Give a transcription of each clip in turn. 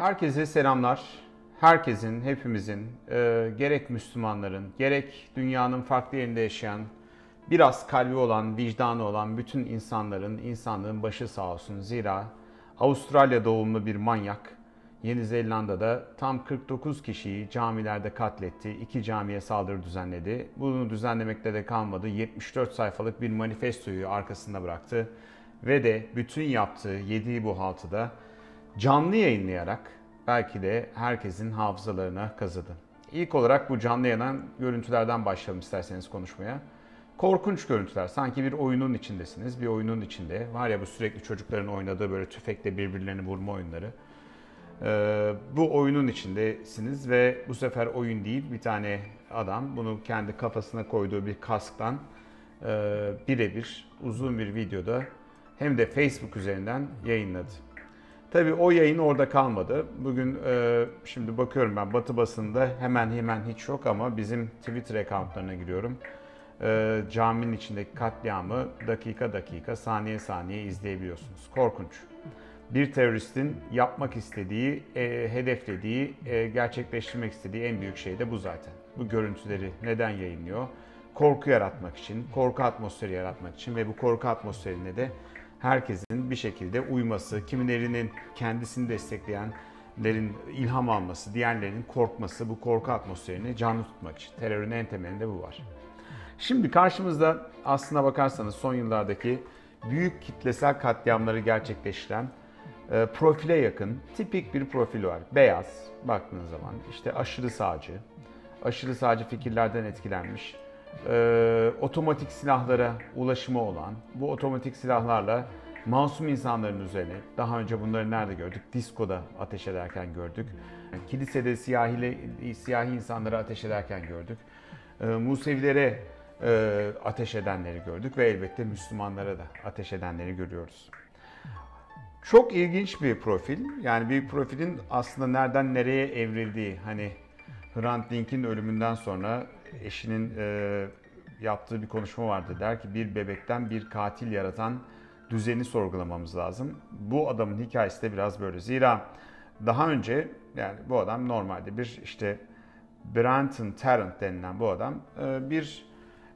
Herkese selamlar. Herkesin, hepimizin, e, gerek Müslümanların, gerek dünyanın farklı yerinde yaşayan, biraz kalbi olan, vicdanı olan bütün insanların, insanlığın başı sağ olsun. Zira Avustralya doğumlu bir manyak Yeni Zelanda'da tam 49 kişiyi camilerde katletti. iki camiye saldırı düzenledi. Bunu düzenlemekte de kalmadı. 74 sayfalık bir manifestoyu arkasında bıraktı. Ve de bütün yaptığı, yediği bu haltıda canlı yayınlayarak belki de herkesin hafızalarına kazıdı. İlk olarak bu canlı yayınlanan görüntülerden başlayalım isterseniz konuşmaya. Korkunç görüntüler. Sanki bir oyunun içindesiniz. Bir oyunun içinde. Var ya bu sürekli çocukların oynadığı böyle tüfekle birbirlerini vurma oyunları. Ee, bu oyunun içindesiniz ve bu sefer oyun değil bir tane adam bunu kendi kafasına koyduğu bir kasktan e, birebir uzun bir videoda hem de Facebook üzerinden yayınladı. Tabii o yayın orada kalmadı. Bugün e, şimdi bakıyorum ben Batı basında hemen hemen hiç yok ama bizim Twitter accountlarına giriyorum. E, caminin içindeki katliamı dakika dakika, saniye saniye izleyebiliyorsunuz. Korkunç. Bir teröristin yapmak istediği, e, hedeflediği, e, gerçekleştirmek istediği en büyük şey de bu zaten. Bu görüntüleri neden yayınlıyor? Korku yaratmak için, korku atmosferi yaratmak için ve bu korku atmosferine de herkesin bir şekilde uyması, kimilerinin kendisini destekleyenlerin ilham alması, diğerlerinin korkması, bu korku atmosferini canlı tutmak için. Terörün en temelinde bu var. Şimdi karşımızda aslına bakarsanız son yıllardaki büyük kitlesel katliamları gerçekleştiren e, profile yakın tipik bir profil var. Beyaz baktığınız zaman işte aşırı sağcı, aşırı sağcı fikirlerden etkilenmiş, e, otomatik silahlara ulaşımı olan, bu otomatik silahlarla masum insanların üzerine, daha önce bunları nerede gördük? Diskoda ateş ederken gördük. Kilisede siyahi, siyahi insanları ateş ederken gördük. E, Musevilere e, ateş edenleri gördük ve elbette Müslümanlara da ateş edenleri görüyoruz. Çok ilginç bir profil. Yani bir profilin aslında nereden nereye evrildiği. Hani Hrant Dink'in ölümünden sonra eşinin e, yaptığı bir konuşma vardı. Der ki bir bebekten bir katil yaratan düzeni sorgulamamız lazım. Bu adamın hikayesi de biraz böyle. Zira daha önce yani bu adam normalde bir işte Brenton Tarrant denilen bu adam e, bir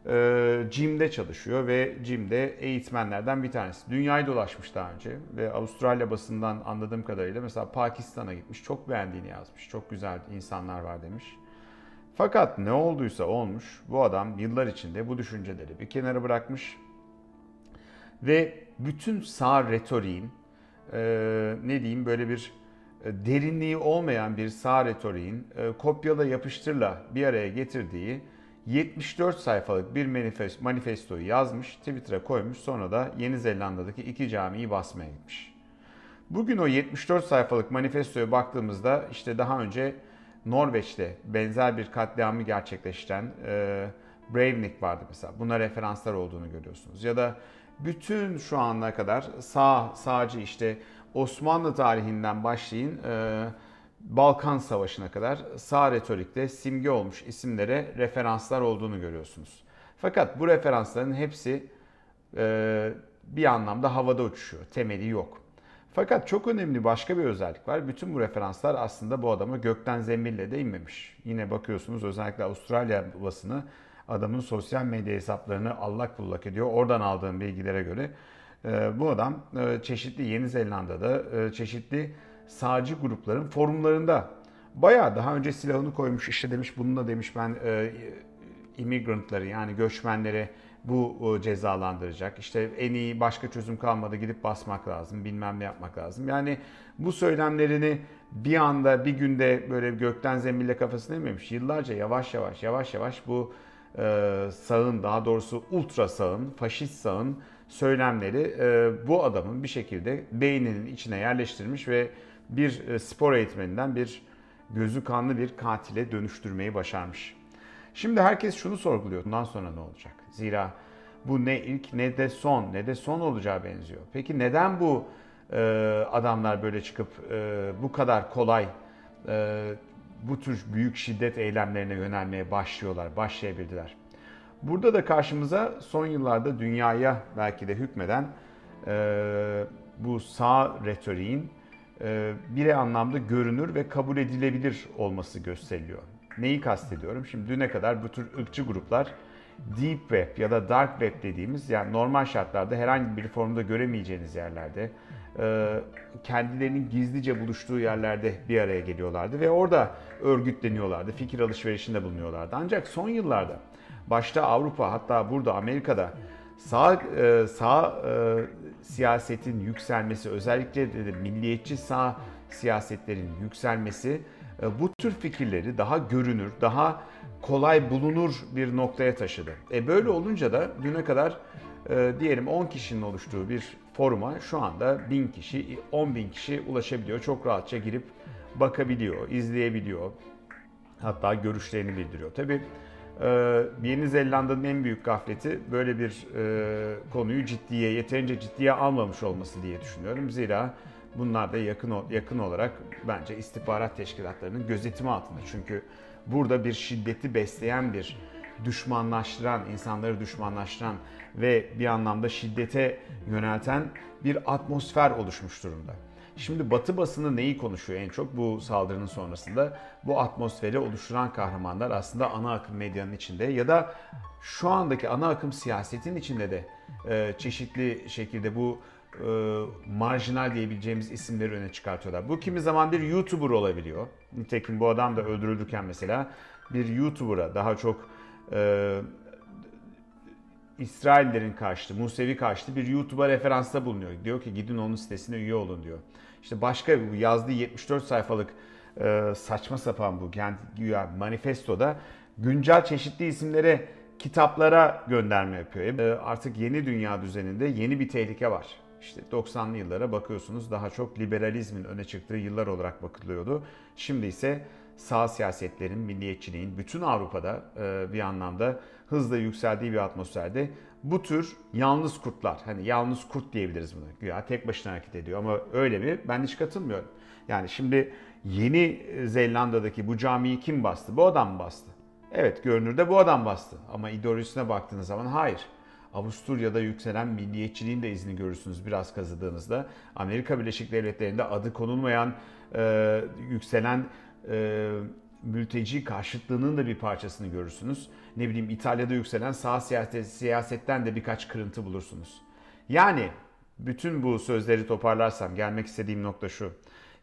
e, Jim'de çalışıyor ve Jim'de eğitmenlerden bir tanesi. Dünyayı dolaşmış daha önce ve Avustralya basından anladığım kadarıyla mesela Pakistan'a gitmiş. Çok beğendiğini yazmış. Çok güzel insanlar var demiş. Fakat ne olduysa olmuş. Bu adam yıllar içinde bu düşünceleri bir kenara bırakmış. Ve bütün sağ retoriğin e, ne diyeyim böyle bir e, derinliği olmayan bir sağ retoriğin e, kopyala yapıştırla bir araya getirdiği 74 sayfalık bir manifestoyu yazmış, Twitter'a koymuş sonra da Yeni Zelanda'daki iki camiyi basmaya gitmiş. Bugün o 74 sayfalık manifestoya baktığımızda işte daha önce Norveç'te benzer bir katliamı gerçekleştiren e, Breivik vardı mesela. Buna referanslar olduğunu görüyorsunuz. Ya da bütün şu ana kadar sağ sağcı işte Osmanlı tarihinden başlayın e, Balkan Savaşı'na kadar sağ retorikte simge olmuş isimlere referanslar olduğunu görüyorsunuz. Fakat bu referansların hepsi e, bir anlamda havada uçuşuyor. Temeli yok. Fakat çok önemli başka bir özellik var. Bütün bu referanslar aslında bu adama gökten zembille de inmemiş. Yine bakıyorsunuz özellikle Avustralya basını adamın sosyal medya hesaplarını allak bullak ediyor. Oradan aldığım bilgilere göre e, bu adam e, çeşitli Yeni Zelanda'da e, çeşitli sağcı grupların forumlarında bayağı daha önce silahını koymuş işte demiş bununla demiş ben immigrantları yani göçmenleri bu e, cezalandıracak. İşte en iyi başka çözüm kalmadı gidip basmak lazım bilmem ne yapmak lazım. Yani bu söylemlerini bir anda bir günde böyle gökten zembille kafasına inmemiş. Yıllarca yavaş yavaş yavaş yavaş bu e, sağın daha doğrusu ultra sağın, faşist sağın söylemleri e, bu adamın bir şekilde beyninin içine yerleştirmiş ve bir e, spor eğitmeninden bir gözü kanlı bir katile dönüştürmeyi başarmış. Şimdi herkes şunu sorguluyor. Bundan sonra ne olacak? Zira bu ne ilk ne de son ne de son olacağı benziyor. Peki neden bu e, adamlar böyle çıkıp e, bu kadar kolay e, bu tür büyük şiddet eylemlerine yönelmeye başlıyorlar, başlayabildiler? Burada da karşımıza son yıllarda dünyaya belki de hükmeden e, bu sağ retoriğin e, bir anlamda görünür ve kabul edilebilir olması gösteriliyor. Neyi kastediyorum? Şimdi düne kadar bu tür ırkçı gruplar deep web ya da dark web dediğimiz yani normal şartlarda herhangi bir formda göremeyeceğiniz yerlerde e, kendilerinin gizlice buluştuğu yerlerde bir araya geliyorlardı ve orada örgütleniyorlardı, fikir alışverişinde bulunuyorlardı. Ancak son yıllarda başta Avrupa hatta burada Amerika'da sağ e, sağ e, siyasetin yükselmesi özellikle de milliyetçi sağ siyasetlerin yükselmesi bu tür fikirleri daha görünür, daha kolay bulunur bir noktaya taşıdı. E böyle olunca da düne kadar e, diyelim 10 kişinin oluştuğu bir foruma şu anda 1000 kişi, 10 bin kişi ulaşabiliyor. Çok rahatça girip bakabiliyor, izleyebiliyor. Hatta görüşlerini bildiriyor. Tabii e, Yeni Zelanda'nın en büyük gafleti böyle bir e, konuyu ciddiye, yeterince ciddiye almamış olması diye düşünüyorum. Zira bunlar da yakın yakın olarak bence istihbarat teşkilatlarının gözetimi altında. Çünkü burada bir şiddeti besleyen bir düşmanlaştıran, insanları düşmanlaştıran ve bir anlamda şiddete yönelten bir atmosfer oluşmuş durumda. Şimdi Batı basını neyi konuşuyor en çok bu saldırının sonrasında? Bu atmosferi oluşturan kahramanlar aslında ana akım medyanın içinde ya da şu andaki ana akım siyasetin içinde de e, çeşitli şekilde bu e, marjinal diyebileceğimiz isimleri öne çıkartıyorlar. Bu kimi zaman bir YouTuber olabiliyor. Nitekim bu adam da öldürülürken mesela bir YouTuber'a daha çok e, İsraillerin karşıtı, Musevi karşıtı bir YouTube'a referansta bulunuyor. Diyor ki gidin onun sitesine üye olun diyor. İşte başka yazdığı 74 sayfalık e, saçma sapan bu yani manifestoda güncel çeşitli isimlere kitaplara gönderme yapıyor. E, artık yeni dünya düzeninde yeni bir tehlike var. İşte 90'lı yıllara bakıyorsunuz daha çok liberalizmin öne çıktığı yıllar olarak bakılıyordu. Şimdi ise sağ siyasetlerin, milliyetçiliğin bütün Avrupa'da e, bir anlamda hızla yükseldiği bir atmosferde bu tür yalnız kurtlar, hani yalnız kurt diyebiliriz bunu. Güya tek başına hareket ediyor ama öyle mi? Ben hiç katılmıyorum. Yani şimdi Yeni Zelanda'daki bu camiyi kim bastı? Bu adam bastı. Evet görünürde bu adam bastı. Ama ideolojisine baktığınız zaman hayır. Avusturya'da yükselen milliyetçiliğin de izini görürsünüz biraz kazıdığınızda. Amerika Birleşik Devletleri'nde adı konulmayan e, yükselen e, mülteci karşıtlığının da bir parçasını görürsünüz. Ne bileyim İtalya'da yükselen sağ siyaset, siyasetten de birkaç kırıntı bulursunuz. Yani bütün bu sözleri toparlarsam gelmek istediğim nokta şu.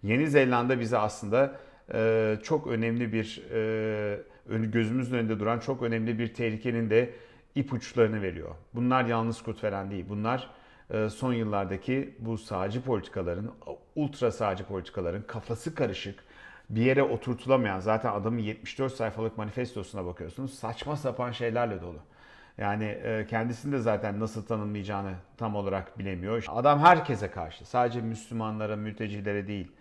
Yeni Zelanda bize aslında e, çok önemli bir e, gözümüzün önünde duran çok önemli bir tehlikenin de ipuçlarını veriyor. Bunlar yalnız kurt veren değil. Bunlar e, son yıllardaki bu sağcı politikaların, ultra sağcı politikaların kafası karışık, bir yere oturtulamayan zaten adamın 74 sayfalık manifestosuna bakıyorsunuz. Saçma sapan şeylerle dolu. Yani e, kendisini de zaten nasıl tanımlayacağını tam olarak bilemiyor. Adam herkese karşı. Sadece Müslümanlara, mültecilere değil.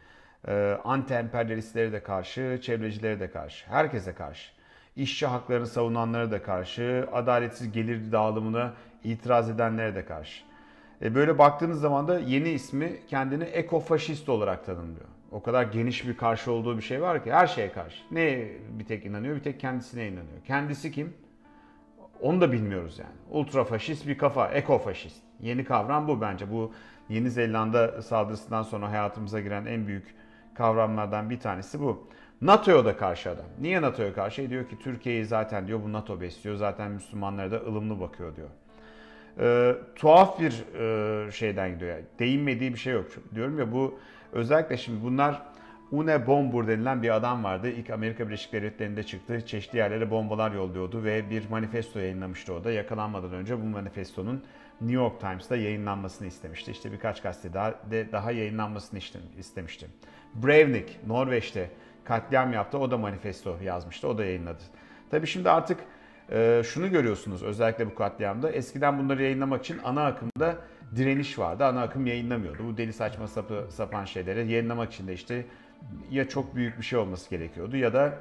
E, anti-emperyalistlere de karşı, çevrecilere de karşı. Herkese karşı. İşçi haklarını savunanlara da karşı, adaletsiz gelir dağılımına itiraz edenlere de karşı. E, böyle baktığınız zaman da yeni ismi kendini ekofaşist olarak tanımlıyor. O kadar geniş bir karşı olduğu bir şey var ki her şeye karşı. Ne bir tek inanıyor bir tek kendisine inanıyor. Kendisi kim? Onu da bilmiyoruz yani. Ultra faşist bir kafa, ekofaşist. Yeni kavram bu bence. Bu Yeni Zelanda saldırısından sonra hayatımıza giren en büyük kavramlardan bir tanesi bu. NATO'ya da karşı adam. Niye NATO'ya karşı? E diyor ki Türkiye'yi zaten diyor bu NATO besliyor. Zaten Müslümanlara da ılımlı bakıyor diyor. Ee, tuhaf bir e, şeyden gidiyor. Yani. Değinmediği bir şey yok. Diyorum ya bu Özellikle şimdi bunlar Une Bombur denilen bir adam vardı. İlk Amerika Birleşik Devletleri'nde çıktı. Çeşitli yerlere bombalar yolluyordu ve bir manifesto yayınlamıştı orada. Yakalanmadan önce bu manifestonun New York Times'ta yayınlanmasını istemişti. İşte birkaç gazete daha, de, daha yayınlanmasını istemişti. Breivik, Norveç'te katliam yaptı. O da manifesto yazmıştı. O da yayınladı. Tabii şimdi artık e, şunu görüyorsunuz özellikle bu katliamda. Eskiden bunları yayınlamak için ana akımda direniş vardı. Ana akım yayınlamıyordu. Bu deli saçma sapı, sapan şeyleri yayınlamak için de işte ya çok büyük bir şey olması gerekiyordu ya da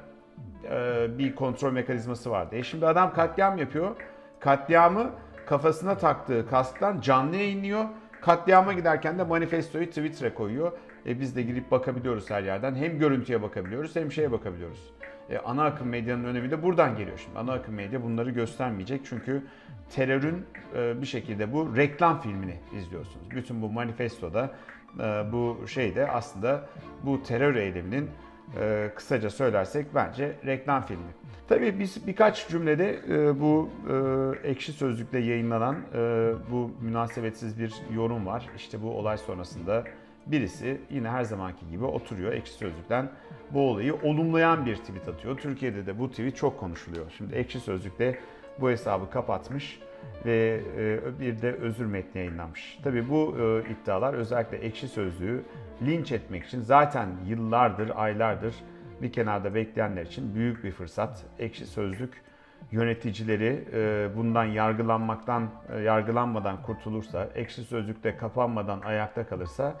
e, bir kontrol mekanizması vardı. E şimdi adam katliam yapıyor. Katliamı kafasına taktığı kasktan canlı yayınlıyor. Katliama giderken de manifestoyu Twitter'a koyuyor. E biz de girip bakabiliyoruz her yerden. Hem görüntüye bakabiliyoruz hem şeye bakabiliyoruz. E, ana akım medyanın önemi de buradan geliyor şimdi. Ana akım medya bunları göstermeyecek çünkü terörün e, bir şekilde bu reklam filmini izliyorsunuz. Bütün bu manifestoda e, bu şey de aslında bu terör eyleminin e, kısaca söylersek bence reklam filmi. Tabii biz birkaç cümlede e, bu e, ekşi sözlükte yayınlanan e, bu münasebetsiz bir yorum var. İşte bu olay sonrasında birisi yine her zamanki gibi oturuyor ekşi sözlükten bu olayı olumlayan bir tweet atıyor. Türkiye'de de bu tweet çok konuşuluyor. Şimdi ekşi sözlükte bu hesabı kapatmış ve e, bir de özür metni yayınlanmış. Tabii bu e, iddialar özellikle ekşi sözlüğü linç etmek için zaten yıllardır, aylardır bir kenarda bekleyenler için büyük bir fırsat. Ekşi sözlük yöneticileri e, bundan yargılanmaktan, yargılanmadan kurtulursa, ekşi sözlükte kapanmadan ayakta kalırsa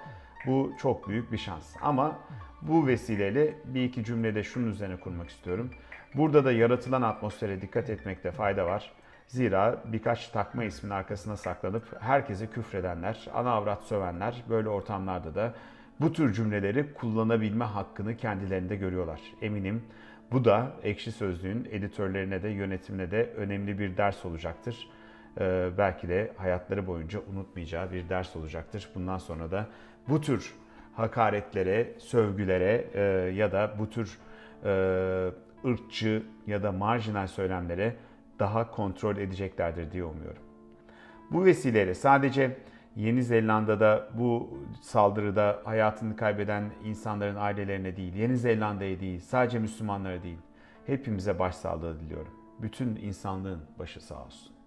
bu çok büyük bir şans. Ama bu vesileyle bir iki cümlede şunun üzerine kurmak istiyorum. Burada da yaratılan atmosfere dikkat etmekte fayda var. Zira birkaç takma ismin arkasına saklanıp herkese küfredenler, ana avrat sövenler böyle ortamlarda da bu tür cümleleri kullanabilme hakkını kendilerinde görüyorlar. Eminim bu da Ekşi Sözlüğün editörlerine de yönetimine de önemli bir ders olacaktır. Ee, belki de hayatları boyunca unutmayacağı bir ders olacaktır. Bundan sonra da bu tür hakaretlere, sövgülere e, ya da bu tür e, ırkçı ya da marjinal söylemlere daha kontrol edeceklerdir diye umuyorum. Bu vesileyle sadece Yeni Zelanda'da bu saldırıda hayatını kaybeden insanların ailelerine değil, Yeni Zelanda'ya değil, sadece Müslümanlara değil, hepimize başsağlığı diliyorum. Bütün insanlığın başı sağ olsun.